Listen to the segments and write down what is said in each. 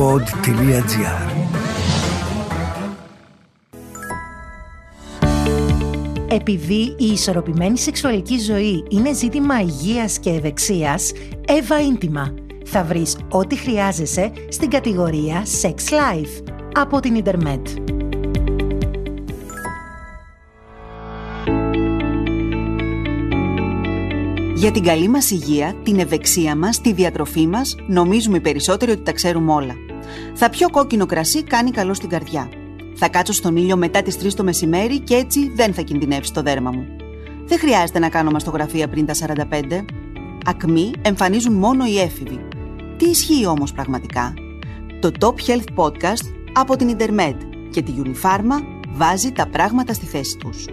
pod.gr Επειδή η ισορροπημένη σεξουαλική ζωή είναι ζήτημα υγείας και ευεξίας, Eva Íntima. Θα βρεις ό,τι χρειάζεσαι στην κατηγορία Sex Life από την Ιντερνετ. Για την καλή μας υγεία, την ευεξία μας, τη διατροφή μας, νομίζουμε οι περισσότεροι ότι τα ξέρουμε όλα. Θα πιω κόκκινο κρασί κάνει καλό στην καρδιά. Θα κάτσω στον ήλιο μετά τις 3 το μεσημέρι και έτσι δεν θα κινδυνεύσει το δέρμα μου. Δεν χρειάζεται να κάνω μαστογραφία πριν τα 45. Ακμή εμφανίζουν μόνο οι έφηβοι. Τι ισχύει όμως πραγματικά; Το Top Health Podcast από την Intermed και τη Unipharma βάζει τα πράγματα στη θέση τους.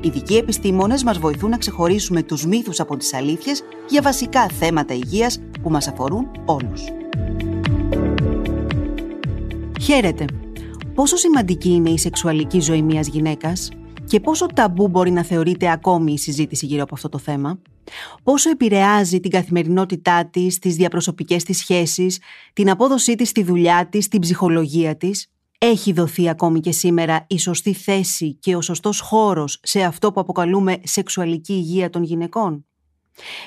Ειδικοί επιστήμονες μας βοηθούν να ξεχωρίσουμε τους μύθους από τις αλήθειες για βασικά θέματα υγείας που μας αφορούν όλους. Χαίρετε! Πόσο σημαντική είναι η σεξουαλική ζωή μιας γυναίκας και πόσο ταμπού μπορεί να θεωρείται ακόμη η συζήτηση γύρω από αυτό το θέμα; Πόσο επηρεάζει την καθημερινότητά της, τις διαπροσωπικές της σχέσεις, την απόδοσή της στη δουλειά της, την ψυχολογία της; Έχει δοθεί ακόμη και σήμερα η σωστή θέση και ο σωστός χώρος σε αυτό που αποκαλούμε σεξουαλική υγεία των γυναικών;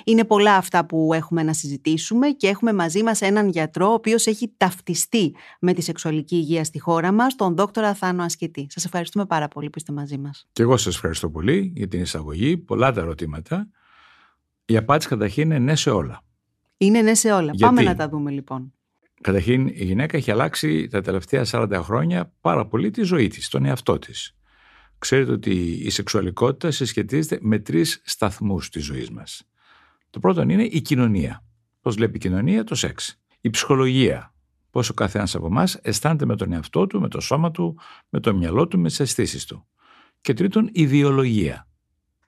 Είναι πολλά αυτά που έχουμε να συζητήσουμε και έχουμε μαζί μας έναν γιατρό ο οποίος έχει ταυτιστεί με τη σεξουαλική υγεία στη χώρα μας, τον δόκτωρα Θάνο Ασκητή. Σας ευχαριστούμε πάρα πολύ που είστε μαζί μας. Και εγώ σας ευχαριστώ πολύ για την εισαγωγή, πολλά τα ερωτήματα. Η απάντηση καταρχήν είναι ναι σε όλα. Είναι ναι σε όλα. Πάμε να τα δούμε λοιπόν. Καταρχήν η γυναίκα έχει αλλάξει τα τελευταία 40 χρόνια πάρα πολύ τη ζωή της, τον εαυτό της. Ξέρετε ότι η σεξουαλικότητα συσχετίζεται με τρεις σταθμούς της ζωής μας. Το πρώτο είναι η κοινωνία. Πώς βλέπει η κοινωνία, το σεξ. Η ψυχολογία. Πώς ο καθένας από εμάς αισθάνεται με τον εαυτό του, με το σώμα του, με το μυαλό του, με τις αισθήσεις του. Και τρίτον, η βιολογία.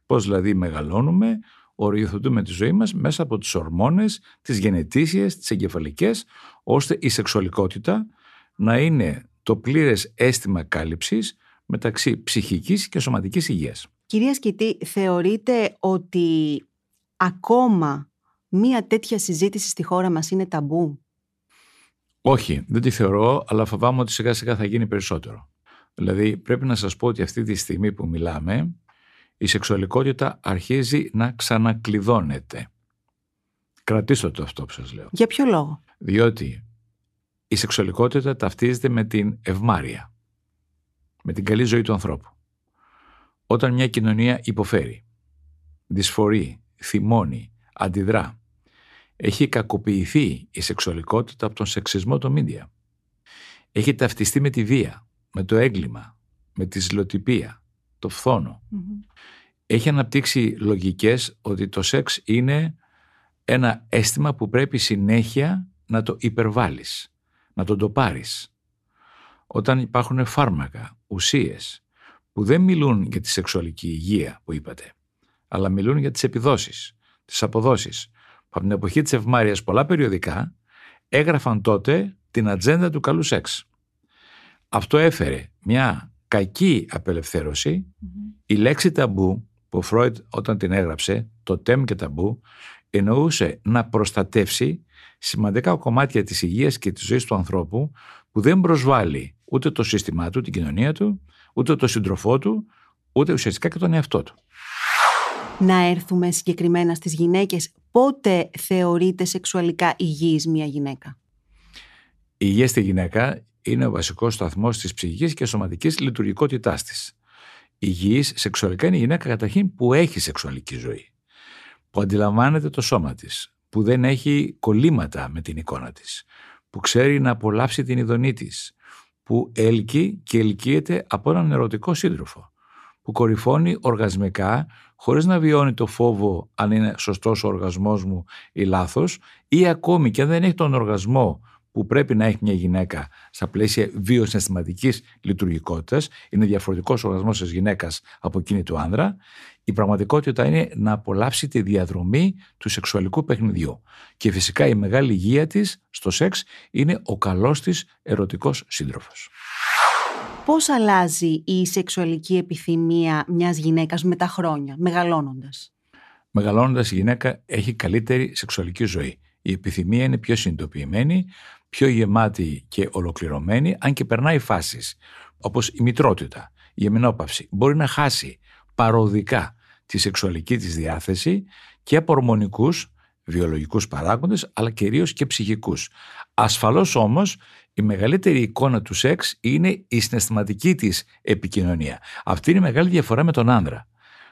Πώς δηλαδή μεγαλώνουμε, οριοθετούμε τη ζωή μας μέσα από τις ορμόνες, τις γενετήσιες, τις εγκεφαλικές, ώστε η σεξουαλικότητα να είναι το πλήρες αίσθημα κάλυψης μεταξύ ψυχικής και σωματικής υγείας. Κυρία Σκητή, θεωρείτε ότι ακόμα μία τέτοια συζήτηση στη χώρα μας είναι ταμπού; Όχι, δεν τη θεωρώ, αλλά φοβάμαι ότι σιγά σιγά θα γίνει περισσότερο. Δηλαδή πρέπει να σας πω ότι αυτή τη στιγμή που μιλάμε η σεξουαλικότητα αρχίζει να ξανακλειδώνεται. Κρατήστε το αυτό που σας λέω. Για ποιο λόγο; Διότι η σεξουαλικότητα ταυτίζεται με την ευμάρεια, με την καλή ζωή του ανθρώπου. Όταν μια κοινωνία υποφέρει, δυσφορεί, θυμώνει, αντιδρά, έχει κακοποιηθεί η σεξουαλικότητα από τον σεξισμό των μίντια. Έχει ταυτιστεί με τη βία, με το έγκλημα, με τη ζηλοτυπία, το φθονο Έχει αναπτύξει λογικές ότι το σεξ είναι ένα αίσθημα που πρέπει συνέχεια να το υπερβάλλεις, να τον το πάρεις. Όταν υπάρχουν φάρμακα, ουσίες, που δεν μιλούν για τη σεξουαλική υγεία που είπατε, αλλά μιλούν για τις επιδόσεις, τις αποδόσεις, που από την εποχή της ευμάρειας πολλά περιοδικά έγραφαν τότε την ατζέντα του καλού σεξ. Αυτό έφερε μια κακή η λέξη ταμπού που ο Φρόιτ όταν την έγραψε, το τέμ και ταμπού, εννοούσε να προστατεύσει σημαντικά κομμάτια της υγείας και της ζωής του ανθρώπου που δεν προσβάλλει ούτε το σύστημά του, την κοινωνία του, ούτε το σύντροφό του, ούτε ουσιαστικά και τον εαυτό του. Να έρθουμε συγκεκριμένα στις γυναίκες. Πότε θεωρείται σεξουαλικά υγιής μια γυναίκα; Η υγεία στη γυναίκα είναι ο βασικός σταθμός της ψυχικής και σωματικής λειτουργικότητάς της. Υγιής σεξουαλικά είναι η γυναίκα καταρχήν που έχει σεξουαλική ζωή, που αντιλαμβάνεται το σώμα της, που δεν έχει κολλήματα με την εικόνα της, που ξέρει να απολαύσει την ειδονή της, που έλκει και ελκύεται από έναν ερωτικό σύντροφο, που κορυφώνει οργασμικά χωρίς να βιώνει το φόβο αν είναι σωστός ο οργασμός μου ή λάθος ή ακόμη και αν δεν έχει τον οργασμό που πρέπει να έχει μια γυναίκα στα πλαίσια βιοσυναισθηματικής λειτουργικότητας, είναι διαφορετικός ο οργασμός της γυναίκας από εκείνη του άνδρα. Η πραγματικότητα είναι να απολαύσει τη διαδρομή του σεξουαλικού παιχνιδιού. Και φυσικά η μεγάλη υγεία της στο σεξ είναι ο καλός της ερωτικός σύντροφος. Πώς αλλάζει η σεξουαλική επιθυμία μιας γυναίκας με τα χρόνια, μεγαλώνοντας; Μεγαλώνοντας η γυναίκα έχει καλύτερη σεξουαλική ζωή Η επιθυμία είναι πιο συνειδητοποιημένη, πιο γεμάτη και ολοκληρωμένη, αν και περνάει φάσεις, όπως η μητρότητα, η εμεινόπαυση. Μπορεί να χάσει παροδικά τη σεξουαλική της διάθεση και από ορμονικούς, βιολογικούς παράγοντες, αλλά κυρίως και ψυχικούς. Ασφαλώς όμως η μεγαλύτερη εικόνα του σεξ είναι η συναισθηματική της επικοινωνία. Αυτή είναι η μεγάλη διαφορά με τον άνδρα.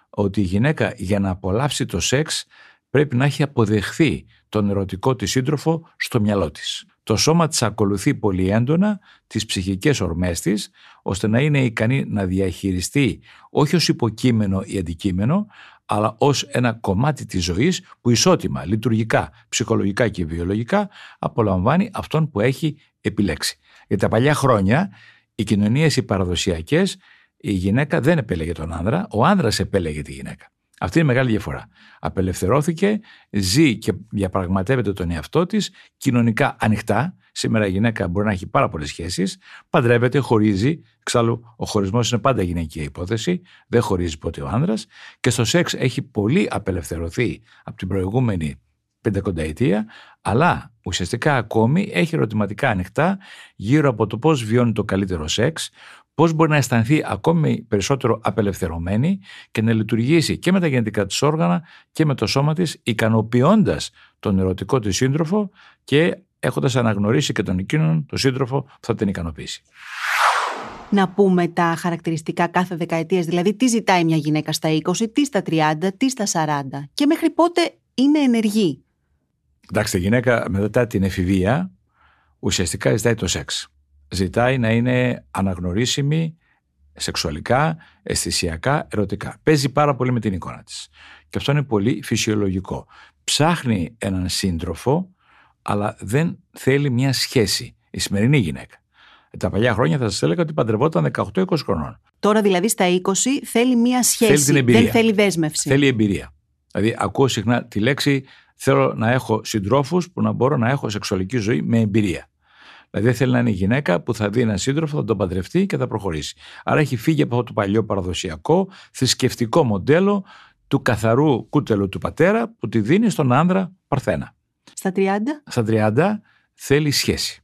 Ότι η γυναίκα για να απολαύσει το σεξ πρέπει να έχει αποδεχθεί τον ερωτικό της σύντροφο στο μυαλό της. Το σώμα της ακολουθεί πολύ έντονα τις ψυχικές ορμές της, ώστε να είναι ικανή να διαχειριστεί όχι ως υποκείμενο ή αντικείμενο, αλλά ως ένα κομμάτι της ζωής που ισότιμα, λειτουργικά, ψυχολογικά και βιολογικά απολαμβάνει αυτόν που έχει επιλέξει. Για τα παλιά χρόνια, οι κοινωνίες οι παραδοσιακές, η γυναίκα δεν επέλεγε τον άνδρα, ο άνδρας επέλεγε τη γυναίκα. Αυτή είναι η μεγάλη διαφορά. Απελευθερώθηκε, ζει και διαπραγματεύεται τον εαυτό της κοινωνικά ανοιχτά. Σήμερα η γυναίκα μπορεί να έχει πάρα πολλές σχέσεις, παντρεύεται, χωρίζει. Εξάλλου, ο χωρισμός είναι πάντα γυναικεία υπόθεση, δεν χωρίζει ποτέ ο άνδρας και στο σεξ έχει πολύ απελευθερωθεί από την προηγούμενη πεντακονταετία, αλλά ουσιαστικά ακόμη έχει ερωτηματικά ανοιχτά γύρω από το πώς βιώνει το καλύτερο σεξ, πώς μπορεί να αισθανθεί ακόμη περισσότερο απελευθερωμένη και να λειτουργήσει και με τα γενετικά της όργανα και με το σώμα της, ικανοποιώντας τον ερωτικό της σύντροφο και έχοντας αναγνωρίσει και τον εκείνον, τον σύντροφο που θα την ικανοποιήσει. Να πούμε τα χαρακτηριστικά κάθε δεκαετίας, δηλαδή τι ζητάει μια γυναίκα στα 20, τι στα 30, τι στα 40 και μέχρι πότε είναι ενεργή; Εντάξει, η γυναίκα μετά την εφηβεία ουσιαστικά ζητάει το σεξ ζητάει να είναι αναγνωρίσιμη σεξουαλικά, αισθησιακά, ερωτικά. Παίζει πάρα πολύ με την εικόνα της. Και αυτό είναι πολύ φυσιολογικό. Ψάχνει έναν σύντροφο, αλλά δεν θέλει μια σχέση. Η σημερινή γυναίκα. Τα παλιά χρόνια θα σας έλεγα ότι παντρευόταν 18-20 χρονών. Τώρα δηλαδή στα 20 θέλει μια σχέση. Θέλει την δεν θέλει δέσμευση. Θέλει εμπειρία. Δηλαδή ακούω συχνά τη λέξη θέλω να έχω συντρόφους που να μπορώ να έχω σεξουαλική ζωή με εμπειρία. Δηλαδή θέλει να είναι γυναίκα που θα δει έναν σύντροφο, θα τον παντρευτεί και θα προχωρήσει. Άρα έχει φύγει από αυτό το παλιό παραδοσιακό θρησκευτικό μοντέλο του καθαρού κούτελου του πατέρα που τη δίνει στον άνδρα παρθένα. Στα 30? Στα 30 θέλει σχέση.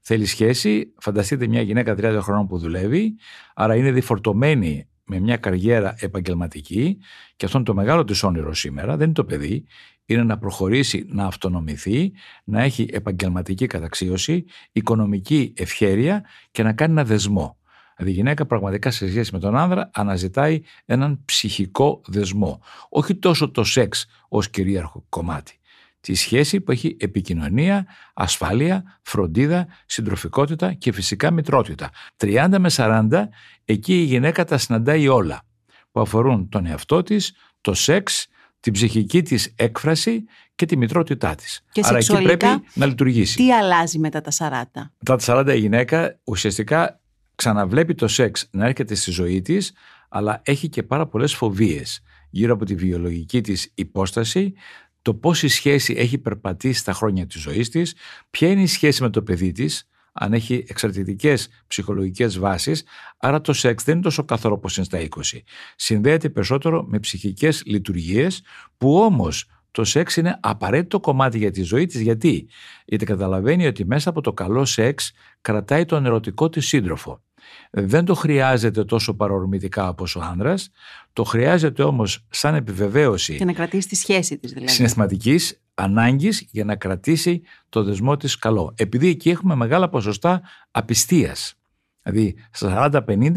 Θέλει σχέση, φανταστείτε μια γυναίκα 30 χρόνων που δουλεύει, άρα είναι διφορτωμένη με μια καριέρα επαγγελματική και αυτό είναι το μεγάλο της όνειρο σήμερα, δεν είναι το παιδί, είναι να προχωρήσει, να αυτονομηθεί, να έχει επαγγελματική καταξίωση, οικονομική ευχέρεια και να κάνει ένα δεσμό. Δηλαδή η γυναίκα πραγματικά σε σχέση με τον άνδρα αναζητάει έναν ψυχικό δεσμό. Όχι τόσο το σεξ ως κυρίαρχο κομμάτι. Τη σχέση που έχει επικοινωνία, ασφάλεια, φροντίδα, συντροφικότητα και φυσικά μητρότητα. 30 με 40, εκεί η γυναίκα τα συναντάει όλα που αφορούν τον εαυτό της, το σεξ, την ψυχική της έκφραση και τη μητρότητά της. Και Άρα εκεί πρέπει να λειτουργήσει. Τι αλλάζει μετά τα 40? Μετά τα 40 η γυναίκα ουσιαστικά ξαναβλέπει το σεξ να έρχεται στη ζωή της, αλλά έχει και πάρα πολλές φοβίες γύρω από τη βιολογική της υπόσταση, το πώς η σχέση έχει περπατήσει στα χρόνια της ζωής της, ποια είναι η σχέση με το παιδί της, αν έχει εξαρτητικέ ψυχολογικές βάσεις, άρα το σεξ δεν είναι τόσο καθαρό όπως είναι στα 20. Συνδέεται περισσότερο με ψυχικές λειτουργίες, που όμως το σεξ είναι απαραίτητο κομμάτι για τη ζωή της. Γιατί; Γιατί καταλαβαίνει ότι μέσα από το καλό σεξ κρατάει τον ερωτικό της σύντροφο. Δεν το χρειάζεται τόσο παρορμητικά όπως ο άνδρας, το χρειάζεται όμως σαν επιβεβαίωση. Και να κρατήσει τη σχέση της δηλαδή. Συναισθηματικής, ανάγκης για να κρατήσει το δεσμό της καλό. Επειδή εκεί έχουμε μεγάλα ποσοστά απιστίας. Δηλαδή στα 40-50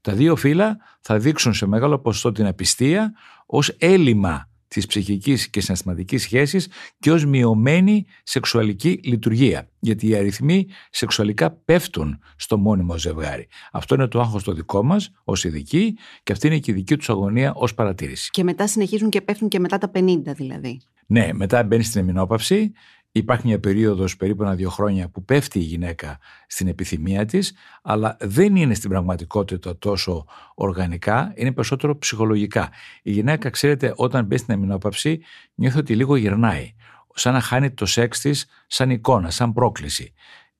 τα δύο φύλλα θα δείξουν σε μεγάλο ποσοστό την απιστία ως έλλειμμα της ψυχικής και συναισθηματικής σχέσης και ως μειωμένη σεξουαλική λειτουργία. Γιατί οι αριθμοί σεξουαλικά πέφτουν στο μόνιμο ζευγάρι. Αυτό είναι το άγχος το δικό μας ως ειδικοί και αυτή είναι και η δική τους αγωνία ως παρατήρηση. Και μετά συνεχίζουν και πέφτουν και μετά τα 50 δηλαδή. Ναι, μετά μπαίνει στην εμεινόπαυση. Υπάρχει μια περίοδος περίπου ένα-δύο χρόνια που πέφτει η γυναίκα στην επιθυμία της, αλλά δεν είναι στην πραγματικότητα τόσο οργανικά, είναι περισσότερο ψυχολογικά. Η γυναίκα, ξέρετε, όταν μπαίνει στην εμεινόπαυση, νιώθει ότι λίγο γυρνάει. Σαν να χάνει το σεξ της σαν εικόνα, σαν πρόκληση.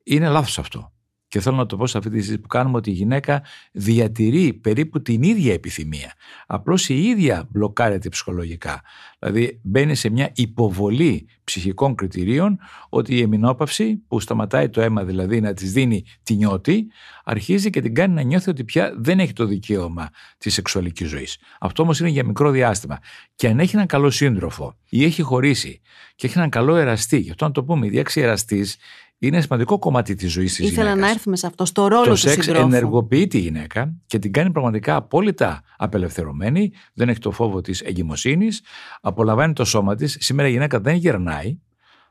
Είναι λάθος αυτό. Και θέλω να το πω σε αυτή τη συζήτηση που κάνουμε ότι η γυναίκα διατηρεί περίπου την ίδια επιθυμία. Απλώς η ίδια μπλοκάρεται ψυχολογικά. Δηλαδή μπαίνει σε μια υποβολή ψυχικών κριτηρίων ότι η εμεινόπαυση που σταματάει το αίμα δηλαδή να της δίνει τη νιώτη αρχίζει και την κάνει να νιώθει ότι πια δεν έχει το δικαίωμα της σεξουαλικής ζωής. Αυτό όμως είναι για μικρό διάστημα. Και αν έχει έναν καλό σύντροφο ή έχει χωρίσει και έχει έναν καλό εραστή, γι' αυτό να το πούμε, η διάξη εραστή είναι σημαντικό κομμάτι της ζωής της γυναίκα. Ήθελα να έρθουμε σε αυτό, στο ρόλο το του σεξ συντρόφου. ενεργοποιεί τη γυναίκα και την κάνει πραγματικά απόλυτα απελευθερωμένη. Δεν έχει το φόβο της εγκυμοσύνης. Απολαμβάνει το σώμα της. Σήμερα η γυναίκα δεν γερνάει.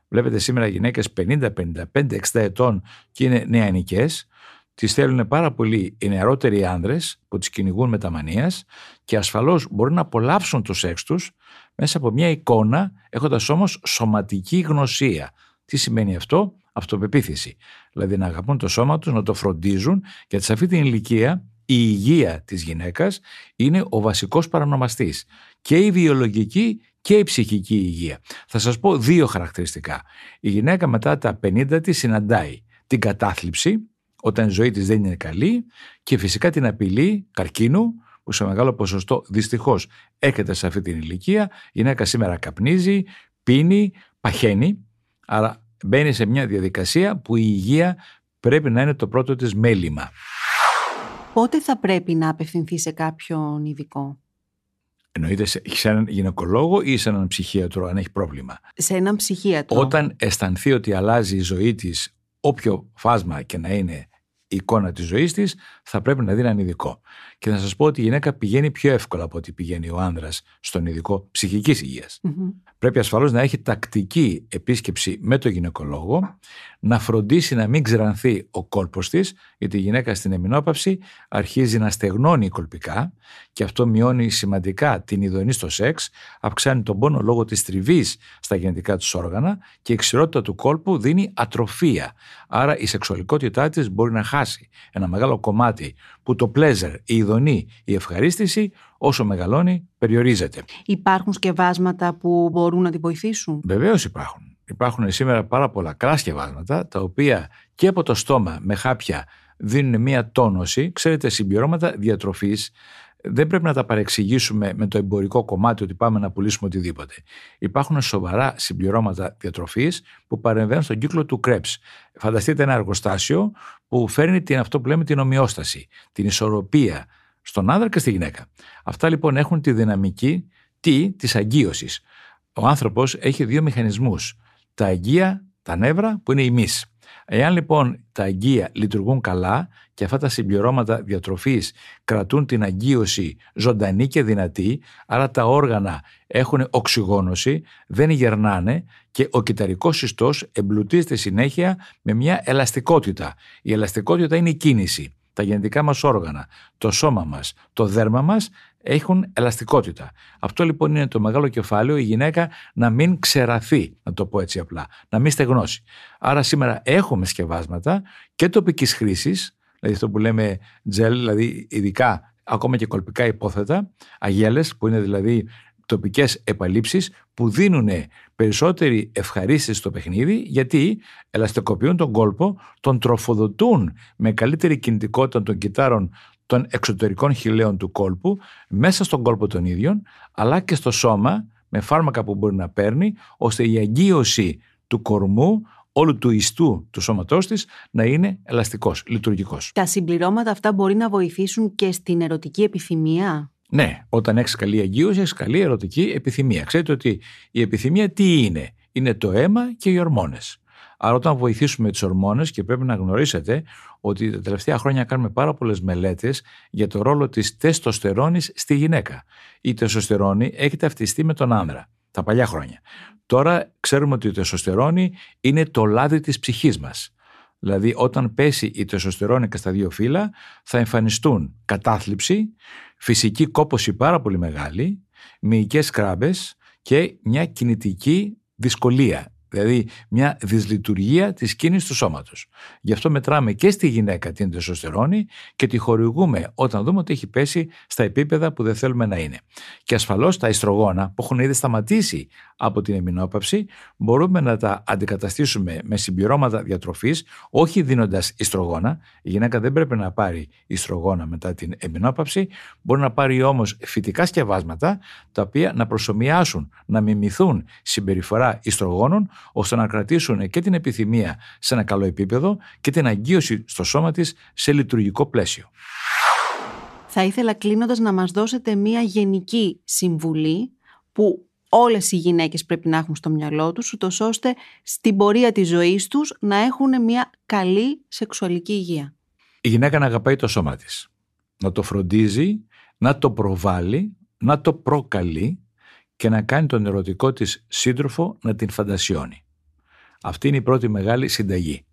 Βλέπετε σήμερα γυναίκες 50, 55, 60 ετών και είναι νεανικές. Τις θέλουν πάρα πολύ οι νεαρότεροι άνδρες που τις κυνηγούν με τα μανίας και ασφαλώς μπορεί να απολαύσουν το σεξ τους μέσα από μια εικόνα, έχοντας όμως σωματική γνωσία. Τι σημαίνει αυτό, αυτοπεποίθηση. Δηλαδή να αγαπούν το σώμα τους, να το φροντίζουν, γιατί σε αυτή την ηλικία η υγεία της γυναίκας είναι ο βασικός παρανομαστής. Και η βιολογική και η ψυχική υγεία. Θα σας πω δύο χαρακτηριστικά. Η γυναίκα μετά τα 50 της συναντάει την κατάθλιψη, όταν η ζωή της δεν είναι καλή, και φυσικά την απειλή καρκίνου, που σε μεγάλο ποσοστό δυστυχώς έρχεται σε αυτή την ηλικία. Η γυναίκα σήμερα καπνίζει, πίνει, παχαίνει. Άρα μπαίνει σε μια διαδικασία που η υγεία πρέπει να είναι το πρώτο της μέλημα. Πότε θα πρέπει να απευθυνθεί σε κάποιον ειδικό; Εννοείται σε, σε έναν γυναικολόγο ή σε έναν ψυχίατρο αν έχει πρόβλημα. Σε έναν ψυχίατρο. Όταν αισθανθεί ότι αλλάζει η ζωή της όποιο φάσμα και να είναι η εικόνα της ζωής της θα πρέπει να δει έναν ειδικό. Και να σας πω ότι η γυναίκα πηγαίνει πιο εύκολα από ότι πηγαίνει ο άνδρας στον ειδικό ψυχικής υγείας. Πρέπει ασφαλώς να έχει τακτική επίσκεψη με τον γυναικολόγο, να φροντίσει να μην ξερανθεί ο κόλπος της, γιατί η γυναίκα στην εμεινόπαυση αρχίζει να στεγνώνει κολπικά και αυτό μειώνει σημαντικά την ειδονή στο σεξ, αυξάνει τον πόνο λόγω της τριβής στα γενετικά της όργανα και η ξηρότητα του κόλπου δίνει ατροφία. Άρα η σεξουαλικότητά της μπορεί να χάσει ένα μεγάλο κομμάτι που το pleasure, η ειδονή, η ευχαρίστηση όσο μεγαλώνει περιορίζεται. Υπάρχουν σκευάσματα που μπορούν να τη βοηθήσουν; Βεβαίως υπάρχουν. Υπάρχουν σήμερα πάρα πολλά κρά σκευάσματα τα οποία και από το στόμα με χάπια δίνουν μια τόνωση. Ξέρετε, συμπληρώματα διατροφής δεν πρέπει να τα παρεξηγήσουμε με το εμπορικό κομμάτι ότι πάμε να πουλήσουμε οτιδήποτε. Υπάρχουν σοβαρά συμπληρώματα διατροφής που παρεμβαίνουν στον κύκλο του Krebs. Φανταστείτε ένα εργοστάσιο που φέρνει την, αυτό που λέμε την ομοιόσταση, την ισορροπία στον άνδρα και στη γυναίκα. Αυτά λοιπόν έχουν τη δυναμική τι, της αγκίωσης. Ο άνθρωπος έχει δύο μηχανισμούς. Τα αγκία, τα νεύρα που είναι η μυς. Εάν λοιπόν τα αγκία λειτουργούν καλά και αυτά τα συμπληρώματα διατροφής κρατούν την αγκίωση ζωντανή και δυνατή, άρα τα όργανα έχουν οξυγόνωση, δεν γερνάνε και ο κυταρικός ιστός εμπλουτίζεται συνέχεια με μια ελαστικότητα. Η ελαστικότητα είναι η κίνηση. Τα γενετικά μας όργανα, το σώμα μας, το δέρμα μας έχουν ελαστικότητα. Αυτό λοιπόν είναι το μεγάλο κεφάλαιο, η γυναίκα να μην ξεραθεί, να το πω έτσι απλά, να μην στεγνώσει. Άρα σήμερα έχουμε σκευάσματα και τοπικής χρήσης, δηλαδή αυτό που λέμε gel, δηλαδή ειδικά ακόμα και κολπικά υπόθετα, αγέλες που είναι δηλαδή τοπικές επαλήψεις που δίνουν περισσότερη ευχαρίστηση στο παιχνίδι γιατί ελαστικοποιούν τον κόλπο, τον τροφοδοτούν με καλύτερη κινητικότητα των κυτάρων των εξωτερικών χιλέων του κόλπου μέσα στον κόλπο των ίδιων αλλά και στο σώμα με φάρμακα που μπορεί να παίρνει ώστε η αγκίωση του κορμού όλου του ιστού του σώματός της να είναι ελαστικός, λειτουργικός. Τα συμπληρώματα αυτά μπορεί να βοηθήσουν και στην ερωτική επιθυμία; Ναι, όταν έχεις καλή αγκίωση, έχεις καλή ερωτική επιθυμία. Ξέρετε ότι η επιθυμία τι είναι, είναι το αίμα και οι ορμόνες. Άρα, όταν βοηθήσουμε τις ορμόνες, και πρέπει να γνωρίσετε ότι τα τελευταία χρόνια κάνουμε πάρα πολλές μελέτες για το ρόλο της τεστοστερόνης στη γυναίκα. Η τεστοστερόνη έχει ταυτιστεί με τον άνδρα τα παλιά χρόνια. Τώρα ξέρουμε ότι η τεστοστερόνη είναι το λάδι της ψυχής μας. Δηλαδή, όταν πέσει η τεστοστερόνη και στα δύο φύλλα, θα εμφανιστούν κατάθλιψη, φυσική κόπωση πάρα πολύ μεγάλη, μυϊκές κράμπες και μια κινητική δυσκολία. Δηλαδή μια δυσλειτουργία της κίνησης του σώματος. Γι' αυτό μετράμε και στη γυναίκα την τεσοστερόνη και τη χορηγούμε όταν δούμε ότι έχει πέσει στα επίπεδα που δεν θέλουμε να είναι. Και ασφαλώς τα ιστρογόνα που έχουν ήδη σταματήσει από την εμεινόπαυση μπορούμε να τα αντικαταστήσουμε με συμπληρώματα διατροφής όχι δίνοντας ιστρογόνα. Η γυναίκα δεν πρέπει να πάρει ιστρογόνα μετά την εμεινόπαυση. Μπορεί να πάρει όμως φυτικά σκευάσματα τα οποία να προσωμιάσουν, να μιμηθούν συμπεριφορά ιστρογόνων ώστε να κρατήσουν και την επιθυμία σε ένα καλό επίπεδο και την αγκίωση στο σώμα της σε λειτουργικό πλαίσιο. Θα ήθελα κλείνοντας να μας δώσετε μία γενική συμβουλή που όλες οι γυναίκες πρέπει να έχουν στο μυαλό τους, ούτως ώστε στην πορεία της ζωής τους να έχουν μια καλή σεξουαλική υγεία. Η γυναίκα να αγαπάει το σώμα της, να το φροντίζει, να το προβάλλει, να το προκαλεί και να κάνει τον ερωτικό της σύντροφο να την φαντασιώνει. Αυτή είναι η πρώτη μεγάλη συνταγή.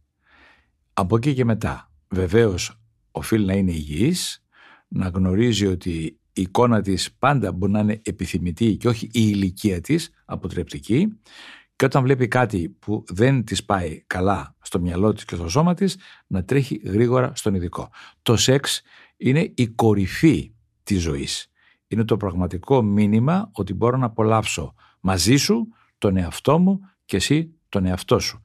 Από εκεί και μετά, βεβαίως οφείλει να είναι υγιής, να γνωρίζει ότι η εικόνα της πάντα μπορεί να είναι επιθυμητή και όχι η ηλικία της αποτρεπτική και όταν βλέπει κάτι που δεν της πάει καλά στο μυαλό της και στο σώμα της να τρέχει γρήγορα στον ειδικό. Το σεξ είναι η κορυφή της ζωής είναι το πραγματικό μήνυμα ότι μπορώ να απολαύσω μαζί σου τον εαυτό μου και εσύ τον εαυτό σου.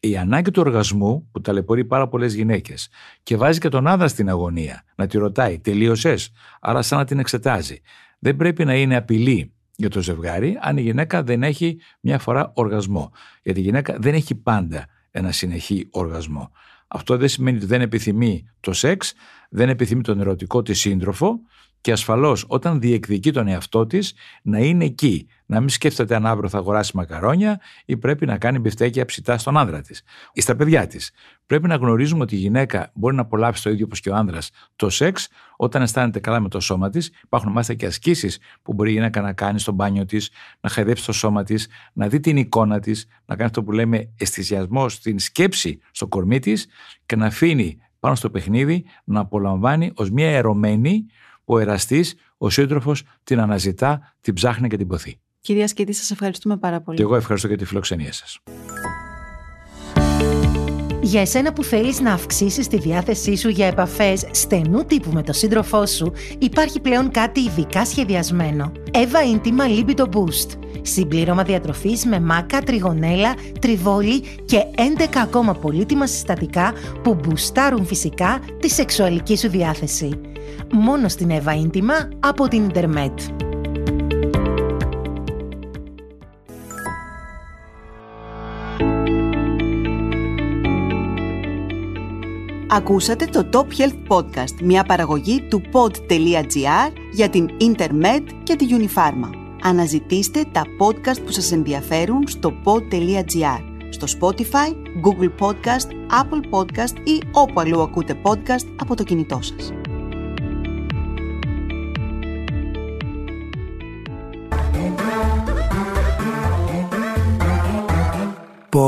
Η ανάγκη του οργασμού που ταλαιπωρεί πάρα πολλές γυναίκες και βάζει και τον άντρα στην αγωνία να τη ρωτάει, τελείωσες, άρα σαν να την εξετάζει. Δεν πρέπει να είναι απειλή για το ζευγάρι αν η γυναίκα δεν έχει μια φορά οργασμό. Γιατί η γυναίκα δεν έχει πάντα ένα συνεχή οργασμό. Αυτό δεν σημαίνει ότι δεν επιθυμεί το σεξ, δεν επιθυμεί τον ερωτικό της σύντροφο και ασφαλώς όταν διεκδικεί τον εαυτό της να είναι εκεί. Να μην σκέφτεται αν αύριο θα αγοράσει μακαρόνια ή πρέπει να κάνει μπιφτέκια ψητά στον άνδρα της ή στα παιδιά της. Πρέπει να γνωρίζουμε ότι η γυναίκα μπορεί να απολαύσει το ίδιο όπως και ο άνδρας το σεξ όταν αισθάνεται καλά με το σώμα της. Υπάρχουν μάλιστα και ασκήσεις που μπορεί η γυναίκα να κάνει στο μπάνιο της, να χαϊδέψει το σώμα της, να δει την εικόνα της, να κάνει αυτό που λέμε αισθησιασμό στην σκέψη στο κορμί της και να αφήνει πάνω στο παιχνίδι να απολαμβάνει ως μια ερωμένη ο εραστής, ο σύντροφος την αναζητά, την ψάχνει και την ποθεί. Κυρία Σκέτη, σας ευχαριστούμε πάρα πολύ. Και εγώ ευχαριστώ για τη φιλοξενία σας. Για εσένα που θέλεις να αυξήσεις τη διάθεσή σου για επαφές στενού τύπου με τον σύντροφό σου, υπάρχει πλέον κάτι ειδικά σχεδιασμένο. Eva Intima Libido Boost. Συμπλήρωμα διατροφής με μάκα, τριγωνέλα, τριβόλι και 11 ακόμα πολύτιμα συστατικά που μπουστάρουν φυσικά τη σεξουαλική σου διάθεση μόνο στην Εύα Ίντιμα από την Ιντερνετ. Ακούσατε το Top Health Podcast, μια παραγωγή του pod.gr για την Intermed και τη Unipharma. Αναζητήστε τα podcast που σας ενδιαφέρουν στο pod.gr, στο Spotify, Google Podcast, Apple Podcast ή όπου αλλού ακούτε podcast από το κινητό σας.